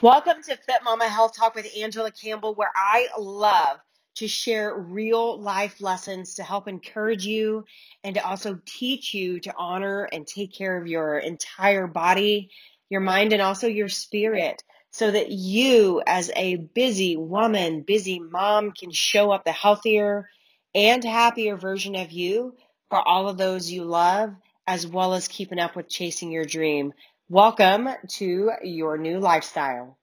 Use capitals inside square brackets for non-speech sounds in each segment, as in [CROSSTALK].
Welcome to Fit Mama Health Talk with Angela Campbell, where I love to share real life lessons to help encourage you and to also teach you to honor and take care of your entire body, your mind, and also your spirit so that you, as a busy woman, busy mom, can show up the healthier and happier version of you for all of those you love, as well as keeping up with chasing your dream. Welcome to your new lifestyle.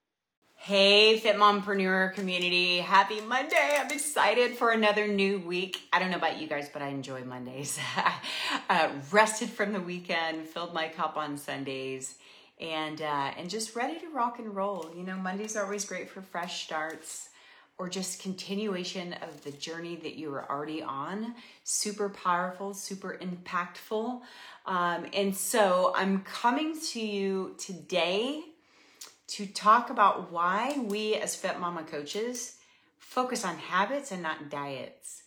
Hey, Fit Mompreneur community. Happy Monday. I'm excited for another new week. I don't know about you guys, but I enjoy Mondays. [LAUGHS] uh, rested from the weekend, filled my cup on Sundays, and, uh, and just ready to rock and roll. You know, Mondays are always great for fresh starts or just continuation of the journey that you were already on. Super powerful, super impactful. Um, and so I'm coming to you today to talk about why we as Fit Mama coaches focus on habits and not diets.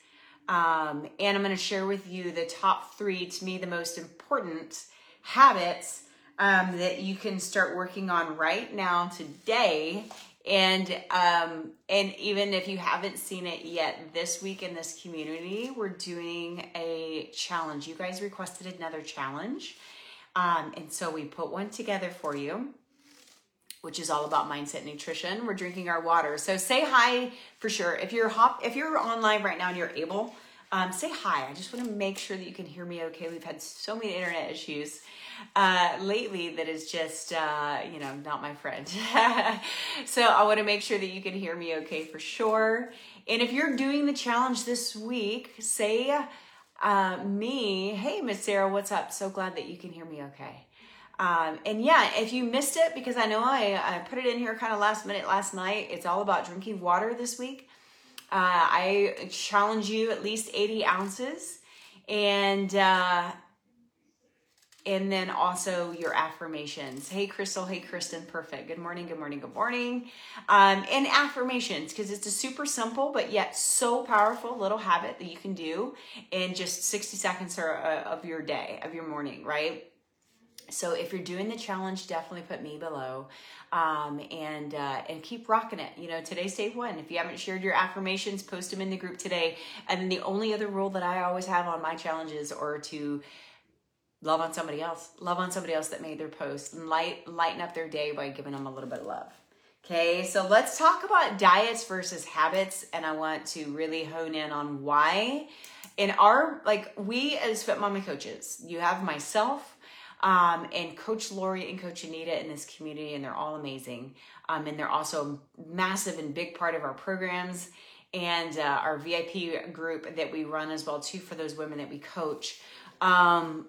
Um, and I'm going to share with you the top three, to me, the most important habits um, that you can start working on right now, today. And um, and even if you haven't seen it yet, this week in this community, we're doing a challenge. You guys requested another challenge, um, and so we put one together for you which is all about mindset nutrition. We're drinking our water. So say hi for sure. If you're hop if you're online right now and you're able, um, say hi. I just want to make sure that you can hear me okay. We've had so many internet issues uh, lately that is just uh, you know not my friend. [LAUGHS] so I want to make sure that you can hear me okay for sure. And if you're doing the challenge this week, say uh, me, hey Miss Sarah, what's up? So glad that you can hear me okay. Um, and yeah, if you missed it, because I know I, I put it in here kind of last minute last night, it's all about drinking water this week. Uh, I challenge you at least 80 ounces. And, uh, and then also your affirmations. Hey, Crystal. Hey, Kristen. Perfect. Good morning. Good morning. Good morning. Um, and affirmations, because it's a super simple but yet so powerful little habit that you can do in just 60 seconds or, uh, of your day, of your morning, right? So if you're doing the challenge, definitely put me below, um, and uh, and keep rocking it. You know, today's day one. If you haven't shared your affirmations, post them in the group today. And then the only other rule that I always have on my challenges are to love on somebody else, love on somebody else that made their post, and light lighten up their day by giving them a little bit of love. Okay, so let's talk about diets versus habits, and I want to really hone in on why. In our like, we as Fit Mama coaches, you have myself um, and Coach Lori and Coach Anita in this community, and they're all amazing. Um, and they're also massive and big part of our programs and uh, our VIP group that we run as well too for those women that we coach. Um,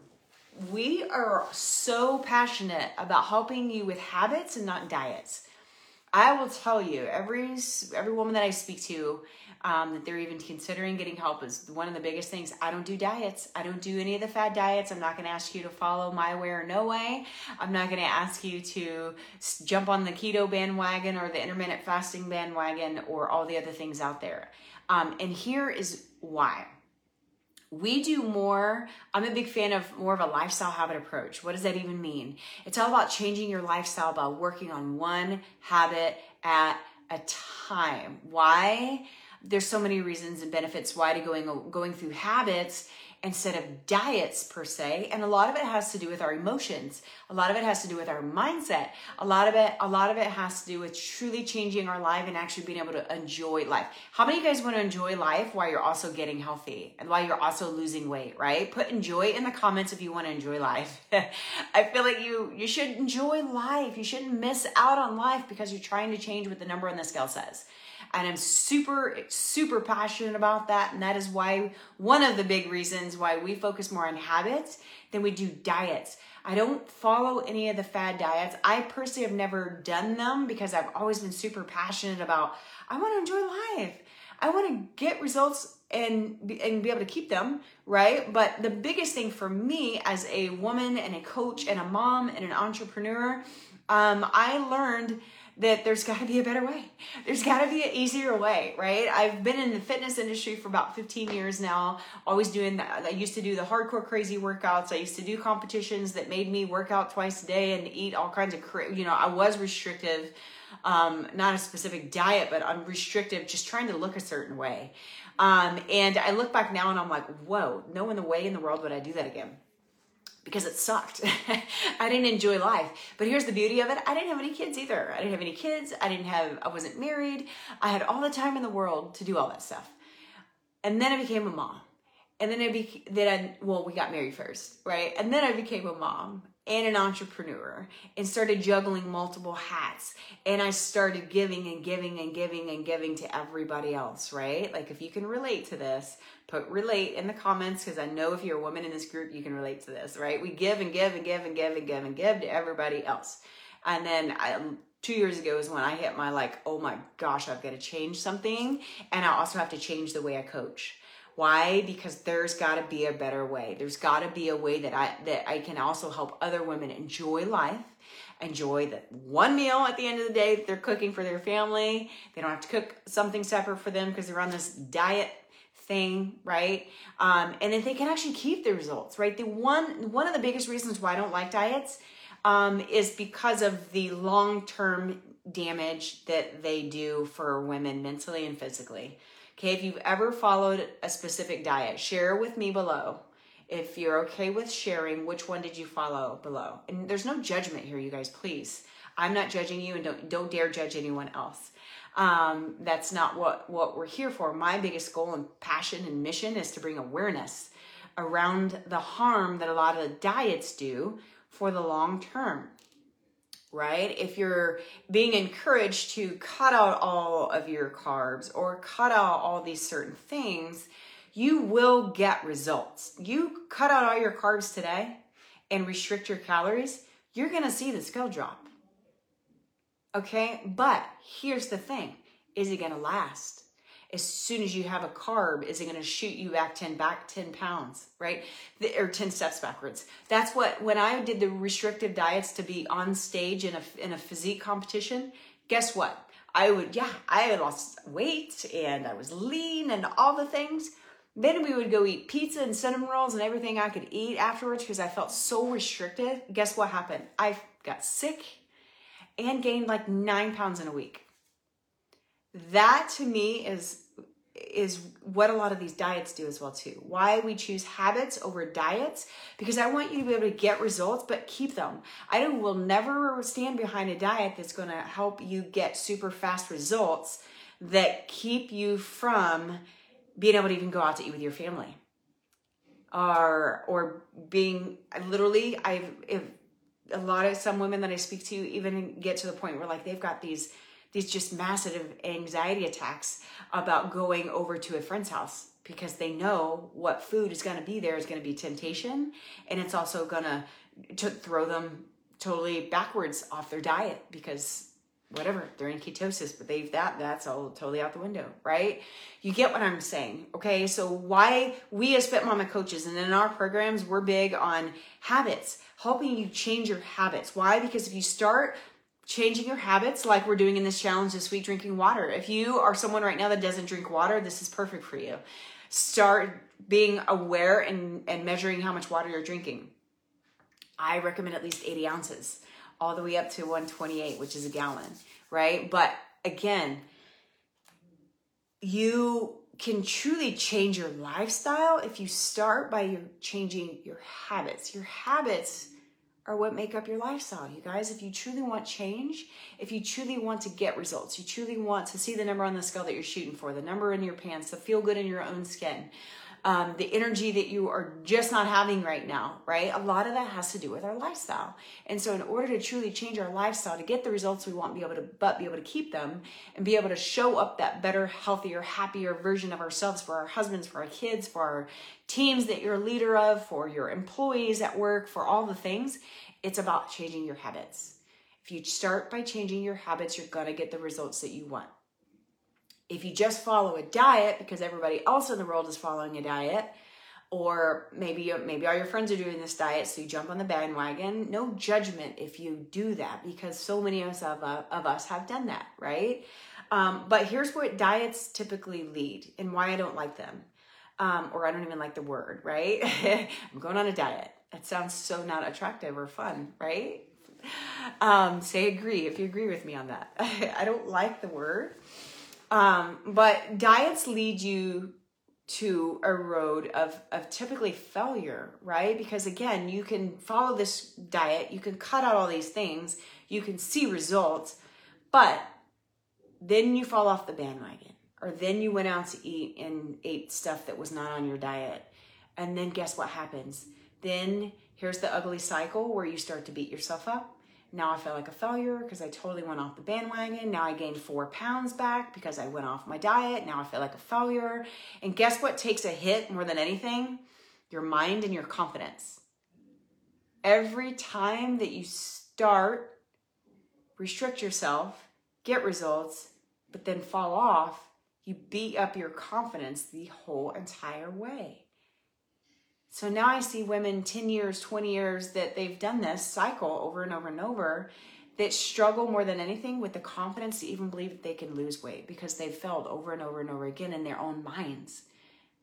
we are so passionate about helping you with habits and not diets. I will tell you, every every woman that I speak to, um, that they're even considering getting help is one of the biggest things. I don't do diets. I don't do any of the fad diets. I'm not going to ask you to follow my way or no way. I'm not going to ask you to jump on the keto bandwagon or the intermittent fasting bandwagon or all the other things out there. Um, and here is why we do more i'm a big fan of more of a lifestyle habit approach. What does that even mean? It's all about changing your lifestyle by working on one habit at a time. Why? There's so many reasons and benefits why to going going through habits instead of diets per se and a lot of it has to do with our emotions. A lot of it has to do with our mindset. A lot of it a lot of it has to do with truly changing our life and actually being able to enjoy life. How many of you guys want to enjoy life while you're also getting healthy and while you're also losing weight right? Put enjoy in the comments if you want to enjoy life. [LAUGHS] I feel like you you should enjoy life. You shouldn't miss out on life because you're trying to change what the number on the scale says and I'm super, super passionate about that. And that is why one of the big reasons why we focus more on habits than we do diets. I don't follow any of the fad diets. I personally have never done them because I've always been super passionate about I want to enjoy life. I want to get results and be, and be able to keep them, right? But the biggest thing for me as a woman and a coach and a mom and an entrepreneur, um, I learned that there's got to be a better way. There's got to be an easier way, right? I've been in the fitness industry for about 15 years now, always doing that. I used to do the hardcore crazy workouts. I used to do competitions that made me work out twice a day and eat all kinds of, you know, I was restrictive, um, not a specific diet, but I'm restrictive, just trying to look a certain way. Um, and I look back now and I'm like, whoa, no in the way in the world would I do that again because it sucked. [LAUGHS] I didn't enjoy life. But here's the beauty of it. I didn't have any kids either. I didn't have any kids. I didn't have I wasn't married. I had all the time in the world to do all that stuff. And then I became a mom. And then I be then I well, we got married first, right? And then I became a mom and an entrepreneur and started juggling multiple hats. And I started giving and giving and giving and giving to everybody else, right? Like if you can relate to this, put relate in the comments because I know if you're a woman in this group, you can relate to this, right? We give and give and give and give and give and give to everybody else. And then I, um, two years ago is when I hit my like, oh my gosh, I've got to change something. And I also have to change the way I coach. Why? Because there's got to be a better way. There's got to be a way that I that I can also help other women enjoy life, enjoy the one meal at the end of the day that they're cooking for their family. They don't have to cook something separate for them because they're on this diet thing, right? Um, and if they can actually keep the results, right? The one one of the biggest reasons why I don't like diets um, is because of the long term damage that they do for women mentally and physically. Okay, if you've ever followed a specific diet, share with me below. If you're okay with sharing, which one did you follow below? And there's no judgment here, you guys, please. I'm not judging you and don't don't dare judge anyone else. Um, that's not what, what we're here for. My biggest goal and passion and mission is to bring awareness around the harm that a lot of diets do for the long term. Right? If you're being encouraged to cut out all of your carbs or cut out all these certain things, you will get results. You cut out all your carbs today and restrict your calories, you're gonna see the scale drop. Okay, but here's the thing is it to last? As soon as you have a carb, is it going to shoot you back 10 back 10 pounds, right? or 10 steps backwards. That's what when I did the restrictive diets to be on stage in a in a physique competition, guess what? I would yeah, I had lost weight and I was lean and all the things. Then we would go eat pizza and cinnamon rolls and everything I could eat afterwards because I felt so restricted. Guess what happened? I got sick and gained like nine pounds in a week. That to me is is what a lot of these diets do as well too. Why we choose habits over diets because I want you to be able to get results but keep them. I will never stand behind a diet that's going to help you get super fast results that keep you from being able to even go out to eat with your family. Or or being literally I've if a lot of some women that I speak to even get to the point where like they've got these these just massive anxiety attacks about going over to a friend's house because they know what food is going to be there is going to be temptation and it's also going to throw them totally backwards off their diet because whatever they're in ketosis but they've that that's all totally out the window right? You get what i'm saying okay? So why we as fit mama coaches and in our programs we're big on habits helping you change your habits. Why? Because if you start changing your habits like we're doing in this challenge this week drinking water if you are someone right now that doesn't drink water this is perfect for you start being aware and, and measuring how much water you're drinking i recommend at least 80 ounces all the way up to 128, which is a gallon, right? But again, you can truly change your lifestyle if you start by changing your habits. Your habits are what make up your lifestyle, you guys. If you truly want change, if you truly want to get results, you truly want to see the number on the scale that you're shooting for, the number in your pants, to feel good in your own skin, um, the energy that you are just not having right now, right? A lot of that has to do with our lifestyle. And so, in order to truly change our lifestyle to get the results we want, be able to, but be able to keep them and be able to show up that better, healthier, happier version of ourselves for our husbands, for our kids, for our teams that you're a leader of, for your employees at work, for all the things, it's about changing your habits. If you start by changing your habits, you're to get the results that you want if you just follow a diet because everybody else in the world is following a diet, or maybe maybe all your friends are doing this diet so you jump on the bandwagon no judgment if you do that because so many of us, of, uh, of us have done that right? Um, but here's what diets typically lead and why i don't like them um, or i don't even like the word right? [LAUGHS] I'm going on a diet. That sounds so not attractive or fun right? Um, say agree if you agree with me on that. [LAUGHS] I don't like the word um, but diets lead you to a road of, of typically failure, right? Because again, you can follow this diet, you can cut out all these things, you can see results, but then you fall off the bandwagon, or then you went out to eat and ate stuff that was not on your diet. And then guess what happens? Then here's the ugly cycle where you start to beat yourself up now I feel like a failure because I totally went off the bandwagon. Now I gained four pounds back because I went off my diet. Now I feel like a failure. And guess what takes a hit more than anything? Your mind and your confidence. Every time that you start, restrict yourself, get results, but then fall off, you beat up your confidence the whole entire way. So now I see women 10 years, 20 years that they've done this cycle over and over and over that struggle more than anything with the confidence to even believe that they can lose weight because they've failed over and over and over again in their own minds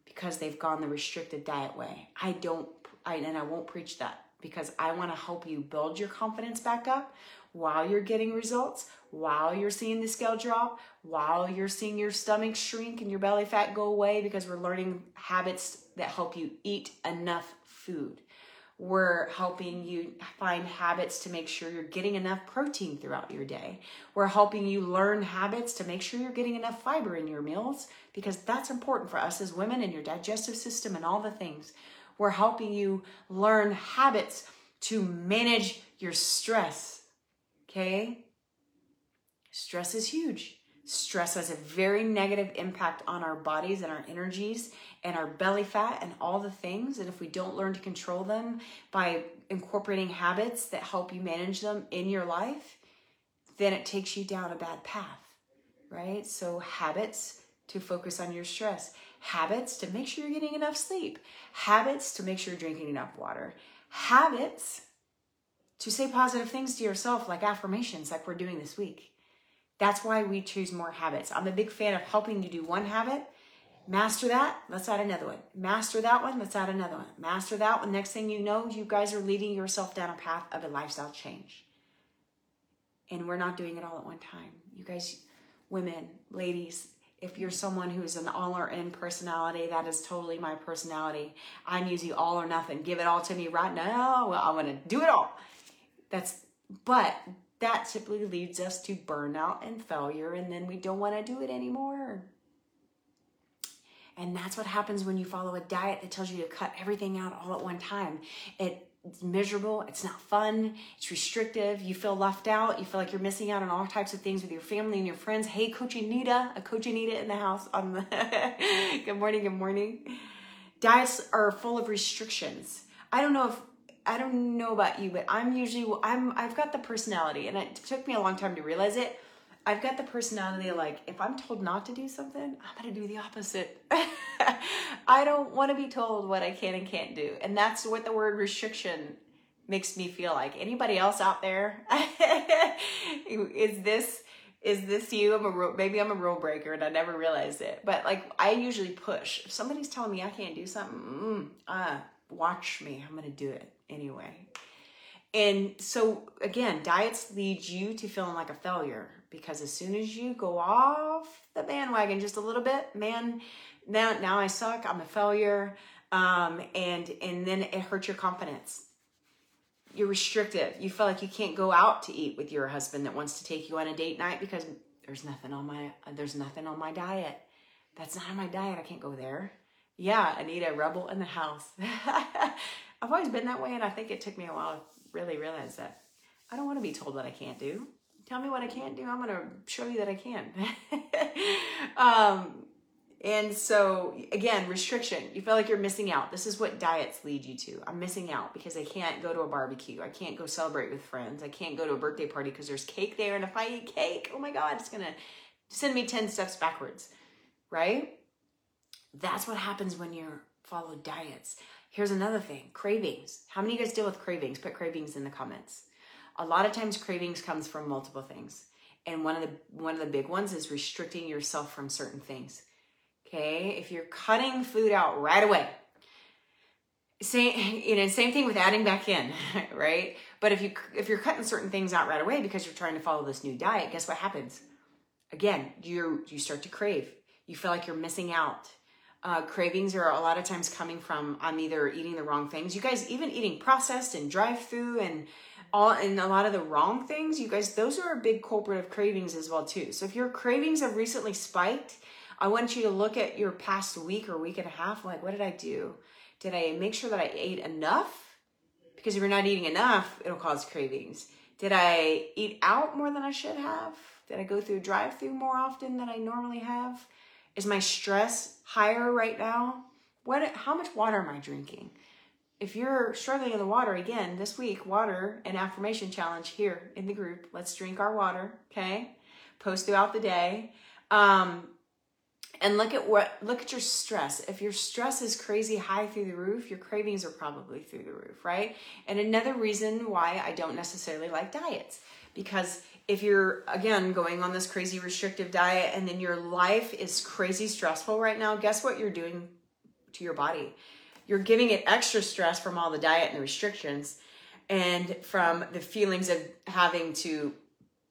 because they've gone the restricted diet way. I don't, I, and I won't preach that because I want to help you build your confidence back up while you're getting results, while you're seeing the scale drop, while you're seeing your stomach shrink and your belly fat go away because we're learning habits that help you eat enough food. We're helping you find habits to make sure you're getting enough protein throughout your day. We're helping you learn habits to make sure you're getting enough fiber in your meals because that's important for us as women and your digestive system and all the things. We're helping you learn habits to manage your stress. Okay? Stress is huge. Stress has a very negative impact on our bodies and our energies and our belly fat and all the things. And if we don't learn to control them by incorporating habits that help you manage them in your life, then it takes you down a bad path, right? So, habits to focus on your stress, habits to make sure you're getting enough sleep, habits to make sure you're drinking enough water, habits to say positive things to yourself, like affirmations, like we're doing this week. That's why we choose more habits. I'm a big fan of helping you do one habit Master that, let's add another one. Master that one, let's add another one. Master that one. Next thing you know, you guys are leading yourself down a path of a lifestyle change. And we're not doing it all at one time. You guys, women, ladies, if you're someone who's an all or in personality, that is totally my personality. I'm usually all or nothing. Give it all to me right now. Well, I want to do it all. That's, but that typically leads us to burnout and failure, and then we don't want to do it anymore. And that's what happens when you follow a diet that tells you to cut everything out all at one time. It, it's miserable, it's not fun, it's restrictive, you feel left out, you feel like you're missing out on all types of things with your family and your friends. Hey, Coach Anita, a Coach Anita in the house on the [LAUGHS] good morning, good morning. Diets are full of restrictions. I don't know if I don't know about you, but I'm usually I'm I've got the personality, and it took me a long time to realize it. I've got the personality like if I'm told not to do something, I'm to do the opposite. [LAUGHS] I don't want to be told what I can and can't do. And that's what the word restriction makes me feel like. Anybody else out there? [LAUGHS] is this is this you? I'm a maybe I'm a rule breaker and I never realized it. But like I usually push. If somebody's telling me I can't do something, mm, uh, watch me. I'm to do it anyway. And so again, diets lead you to feeling like a failure because as soon as you go off the bandwagon just a little bit, man, now now I suck, I'm a failure, um, and and then it hurts your confidence. You're restrictive. You feel like you can't go out to eat with your husband that wants to take you on a date night because there's nothing on my there's nothing on my diet. That's not on my diet. I can't go there. Yeah, I need a rebel in the house. [LAUGHS] I've always been that way, and I think it took me a while to really realize that. I don't want to be told what I can't do tell me what I can't do. I'm going to show you that I can. [LAUGHS] um, and so, again, restriction. You feel like you're missing out. This is what diets lead you to. I'm missing out because I can't go to a barbecue. I can't go celebrate with friends. I can't go to a birthday party because there's cake there. And if I eat cake, oh my God, it's going to send me 10 steps backwards, right? That's what happens when you're follow diets. Here's another thing cravings. How many of you guys deal with cravings? Put cravings in the comments. A lot of times cravings comes from multiple things. And one of the one of the big ones is restricting yourself from certain things. Okay? If you're cutting food out right away, same you know same thing with adding back in [LAUGHS] right but if you if you're cutting certain things out right away because you're trying to follow this new diet guess what happens again you you start to crave you feel like you're missing out uh, cravings are a lot of times coming from i'm either eating the wrong things you guys even eating processed and drive through and all and a lot of the wrong things you guys those are a big culprit of cravings as well too so if your cravings have recently spiked i want you to look at your past week or week and a half like what did i do did I make sure that I ate enough? Because if you're not eating enough, it'll cause cravings. Did I eat out more than I should have? Did I go through drive through more often than I normally have? Is my stress higher right now? What how much water am I drinking? If you're struggling in the water again this week, water and affirmation challenge here in the group. Let's drink our water, okay? Post throughout the day. Um, and look at what look at your stress if your stress is crazy high through the roof your cravings are probably through the roof right and another reason why i don't necessarily like diets because if you're again going on this crazy restrictive diet and then your life is crazy stressful right now guess what you're doing to your body? You're giving it extra stress from all the diet and the restrictions and from the feelings of having to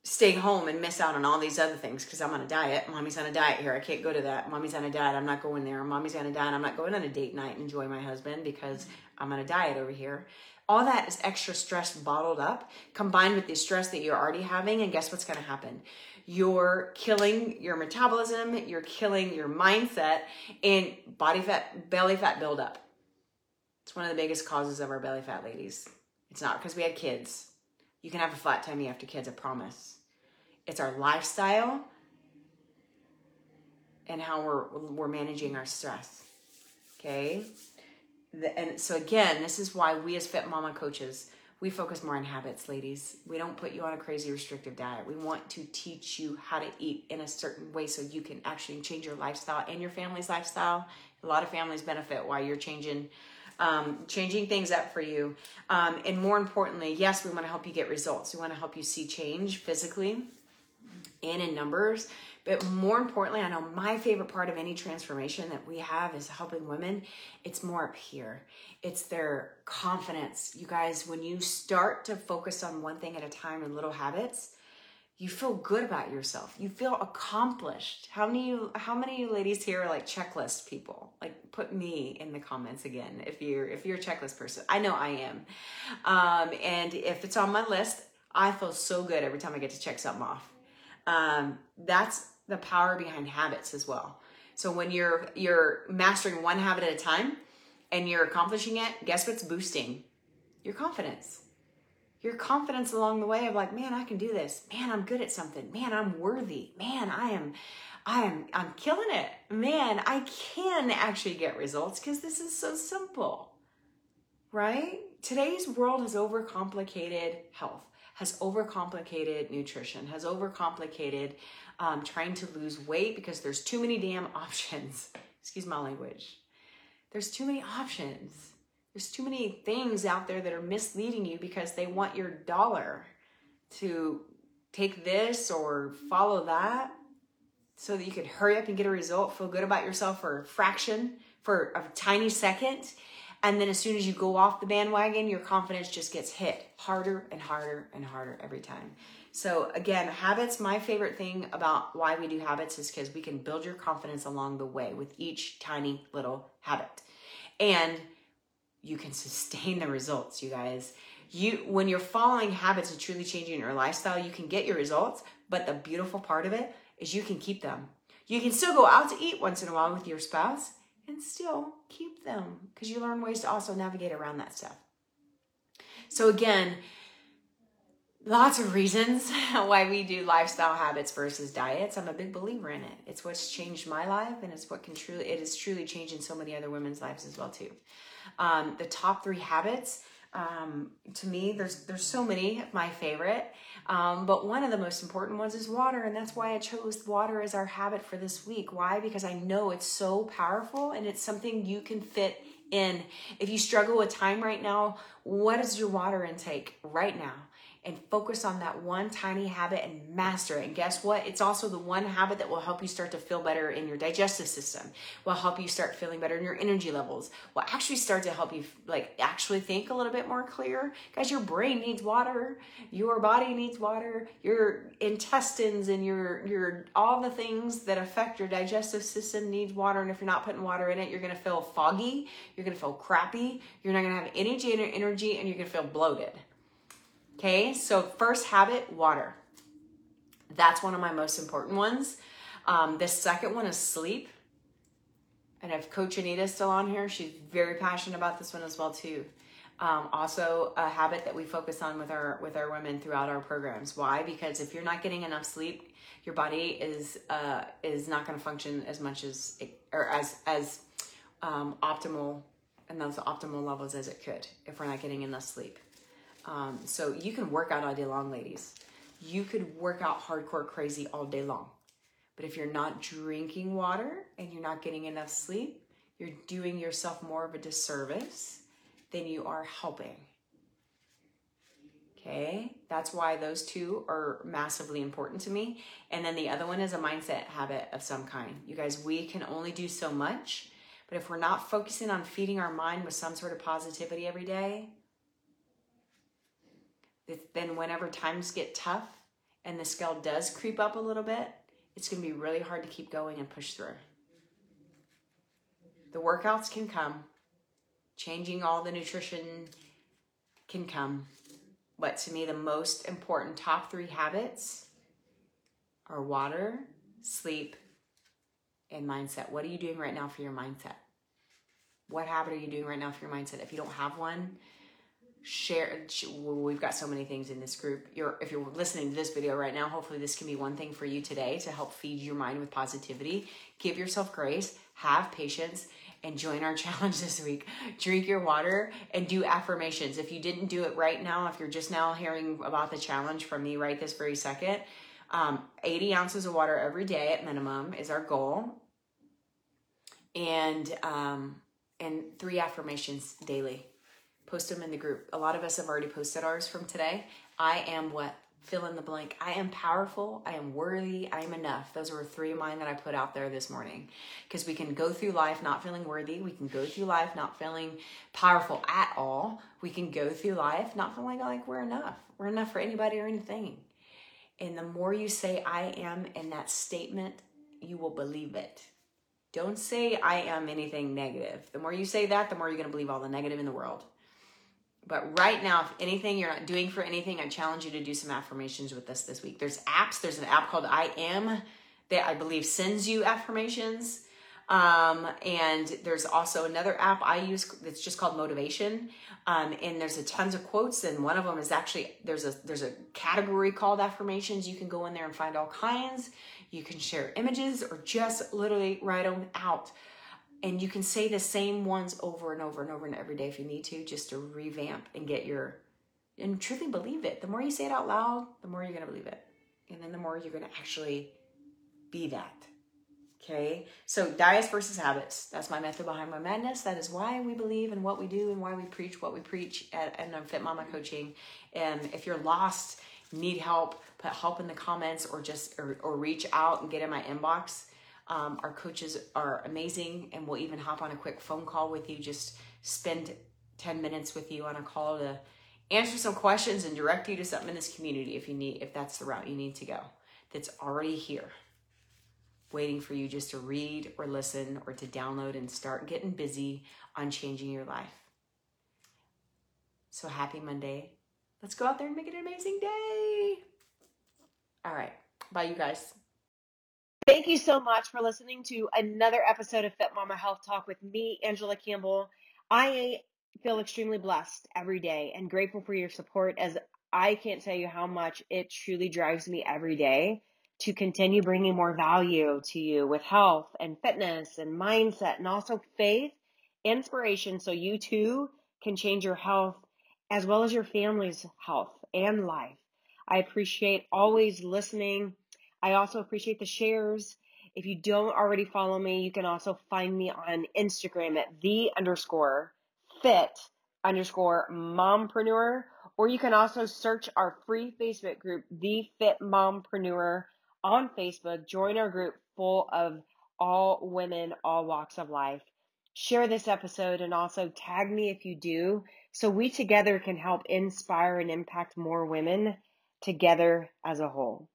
stay home and miss out on all these other things because I'm on a diet. Mommy's on a diet here. I can't go to that. Mommy's on a diet. I'm not going there. Mommy's on a diet. I'm not going on a date night and enjoy my husband because I'm on a diet over here. All that is extra stress bottled up combined with the stress that you're already having. And guess what's going to happen? You're killing your metabolism, you're killing your mindset, and body fat, belly fat buildup. It's one of the biggest causes of our belly fat, ladies. It's not because we had kids. You can have a flat tummy after kids, I promise it's our lifestyle and how we're we're managing our stress. Okay? The, and so again, this is why we as Fit Mama coaches, we focus more on habits, ladies. We don't put you on a crazy restrictive diet. We want to teach you how to eat in a certain way so you can actually change your lifestyle and your family's lifestyle. A lot of families benefit while you're changing um, changing things up for you. Um, and more importantly, yes, we want to help you get results. We want to help you see change physically and in numbers. But more importantly, I know my favorite part of any transformation that we have is helping women. It's more up here. It's their confidence. You guys, when you start to focus on one thing at a time and little habits, you feel good about yourself. You feel accomplished. How many how many you ladies here are like checklist people? Like put me in the comments again if you're if you're a checklist person. I know I am. Um, and if it's on my list, I feel so good every time I get to check something off um, that's the power behind habits as well. So when you're you're mastering one habit at a time and you're accomplishing it, guess what's boosting? Your confidence. Your confidence along the way of like, man, I can do this. Man, I'm good at something. Man, I'm worthy. Man, I am I am I'm killing it. Man, I can actually get results because this is so simple. Right? Today's world has overcomplicated health has overcomplicated nutrition, has overcomplicated um, trying to lose weight because there's too many damn [LAUGHS] options. Excuse my language. There's too many options. There's too many things out there that are misleading you because they want your dollar to take this or follow that so that you could hurry up and get a result, feel good about yourself for a fraction, for a tiny second, and then as soon as you go off the bandwagon, your confidence just gets hit harder and harder and harder every time. So again, habits, my favorite thing about why we do habits is because we can build your confidence along the way with each tiny little habit. And you can [LAUGHS] sustain the results, you guys. You when you're following habits and truly changing your lifestyle, you can get your results, but the beautiful part of it is you can keep them. You can still go out to eat once in a while with your spouse and still keep them because you learn ways to also navigate around that stuff. So, again, lots of reasons [LAUGHS] why we do lifestyle habits versus diets. I'm a big believer in it. It's what's changed my life, and it's what can truly, it is truly changing so many other women's lives as well, too. Um, the top three habits Um, to me, there's there's so many my favorite, um, but one of the most important ones is water, and that's why I chose water as our habit for this week. Why? Because I know it's so powerful, and it's something you can fit in. If you struggle with time right now, what is your water intake right now? And focus on that one tiny habit and master it. And guess what? It's also the one habit that will help you start to feel better in your digestive system, will help you start feeling better in your energy levels, will actually start to help you like actually think a little bit more clear. Guys, your brain needs water, your body needs water, your intestines and your your all the things that affect your digestive system needs water. And if you're not putting water in it, you're gonna feel foggy, you're gonna feel crappy, you're not gonna have any energy, and you're gonna feel bloated. Okay, so first habit, water. That's one of my most important ones. Um, the second one is sleep. And if Coach Anita still on here, she's very passionate about this one as well too. Um, also, a habit that we focus on with our with our women throughout our programs. Why? Because if you're not getting enough sleep, your body is uh, is not going to function as much as it, or as as um, optimal and those optimal levels as it could if we're not getting enough sleep. Um, so you can work out all day long, ladies. You could work out hardcore crazy all day long. But if you're not drinking water and you're not getting enough sleep, you're doing yourself more of a disservice than you are helping. Okay, that's why those two are massively important to me. And then the other one is a mindset habit of some kind. You guys, we can only do so much, but if we're not focusing on feeding our mind with some sort of positivity every day, then whenever times get tough and the scale does creep up a little bit, it's going to be really hard to keep going and push through. The workouts can come, changing all the nutrition can come. But to me, the most important top three habits are water, sleep, and mindset. What are you doing right now for your mindset? What habit are you doing right now for your mindset? If you don't have one, share we've got so many things in this group. You're if you're listening to this video right now hopefully this can be one thing for you today to help feed your mind with positivity. Give yourself grace have patience and join our [LAUGHS] challenge this week. Drink your water and do affirmations. If you didn't do it right now if you're just now hearing about the challenge from me right this very second um, 80 ounces of water every day at minimum is our goal. And um, and three affirmations daily post them in the group. A lot of us have already posted ours from today. I am what? Fill in the blank. I am powerful. I am worthy. I am enough. Those were three of mine that I put out there this morning. Because we can go through life not feeling worthy. We can go through life not feeling powerful at all. We can go through life not feeling like we're enough. We're enough for anybody or anything. And the more you say I am in that statement, you will believe it. Don't say I am anything negative. The more you say that, the more you're going to believe all the negative in the world. But right now, if anything you're not doing for anything, I challenge you to do some affirmations with us this week. There's apps. There's an app called I Am that I believe sends you affirmations. Um, and there's also another app I use that's just called Motivation. Um, and there's a tons of quotes, and one of them is actually there's a there's a category called affirmations. You can go in there and find all kinds. You can share images or just literally write them out and you can say the same ones over and over and over and every day if you need to just to revamp and get your and truly believe it. The more you say it out loud the more you're going to believe it. And then the more you're going to actually be that okay? So diets versus habits. That's my method behind my madness. That is why we believe in what we do and why we preach what we preach at, at fit mama coaching. And if you're lost need help put help in the comments or just or, or reach out and get in my inbox um, our coaches are amazing and we'll even hop on a quick phone call with you, just spend 10 minutes with you on a call to answer some questions and direct you to something in this community if you need if that's the route you need to go that's already here. Waiting for you just to read or listen or to download and start getting busy on changing your life. So happy monday. Let's go out there and make it an amazing day. All right. Bye you guys Thank you so much for listening to another episode of Fit Mama Health Talk with me, Angela Campbell. I feel extremely blessed every day and grateful for your support as I can't tell you how much it truly drives me every day to continue bringing more value to you with health and fitness and mindset and also faith, inspiration so you too can change your health as well as your family's health and life. I appreciate always listening. I also appreciate the shares. If you don't already follow me, you can also find me on Instagram at the underscore fit underscore mompreneur, or you can also search our free Facebook group, The Fit Mompreneur, on Facebook. Join our group full of all women, all walks of life. Share this episode and also tag me if you do, so we together can help inspire and impact more women together as a whole.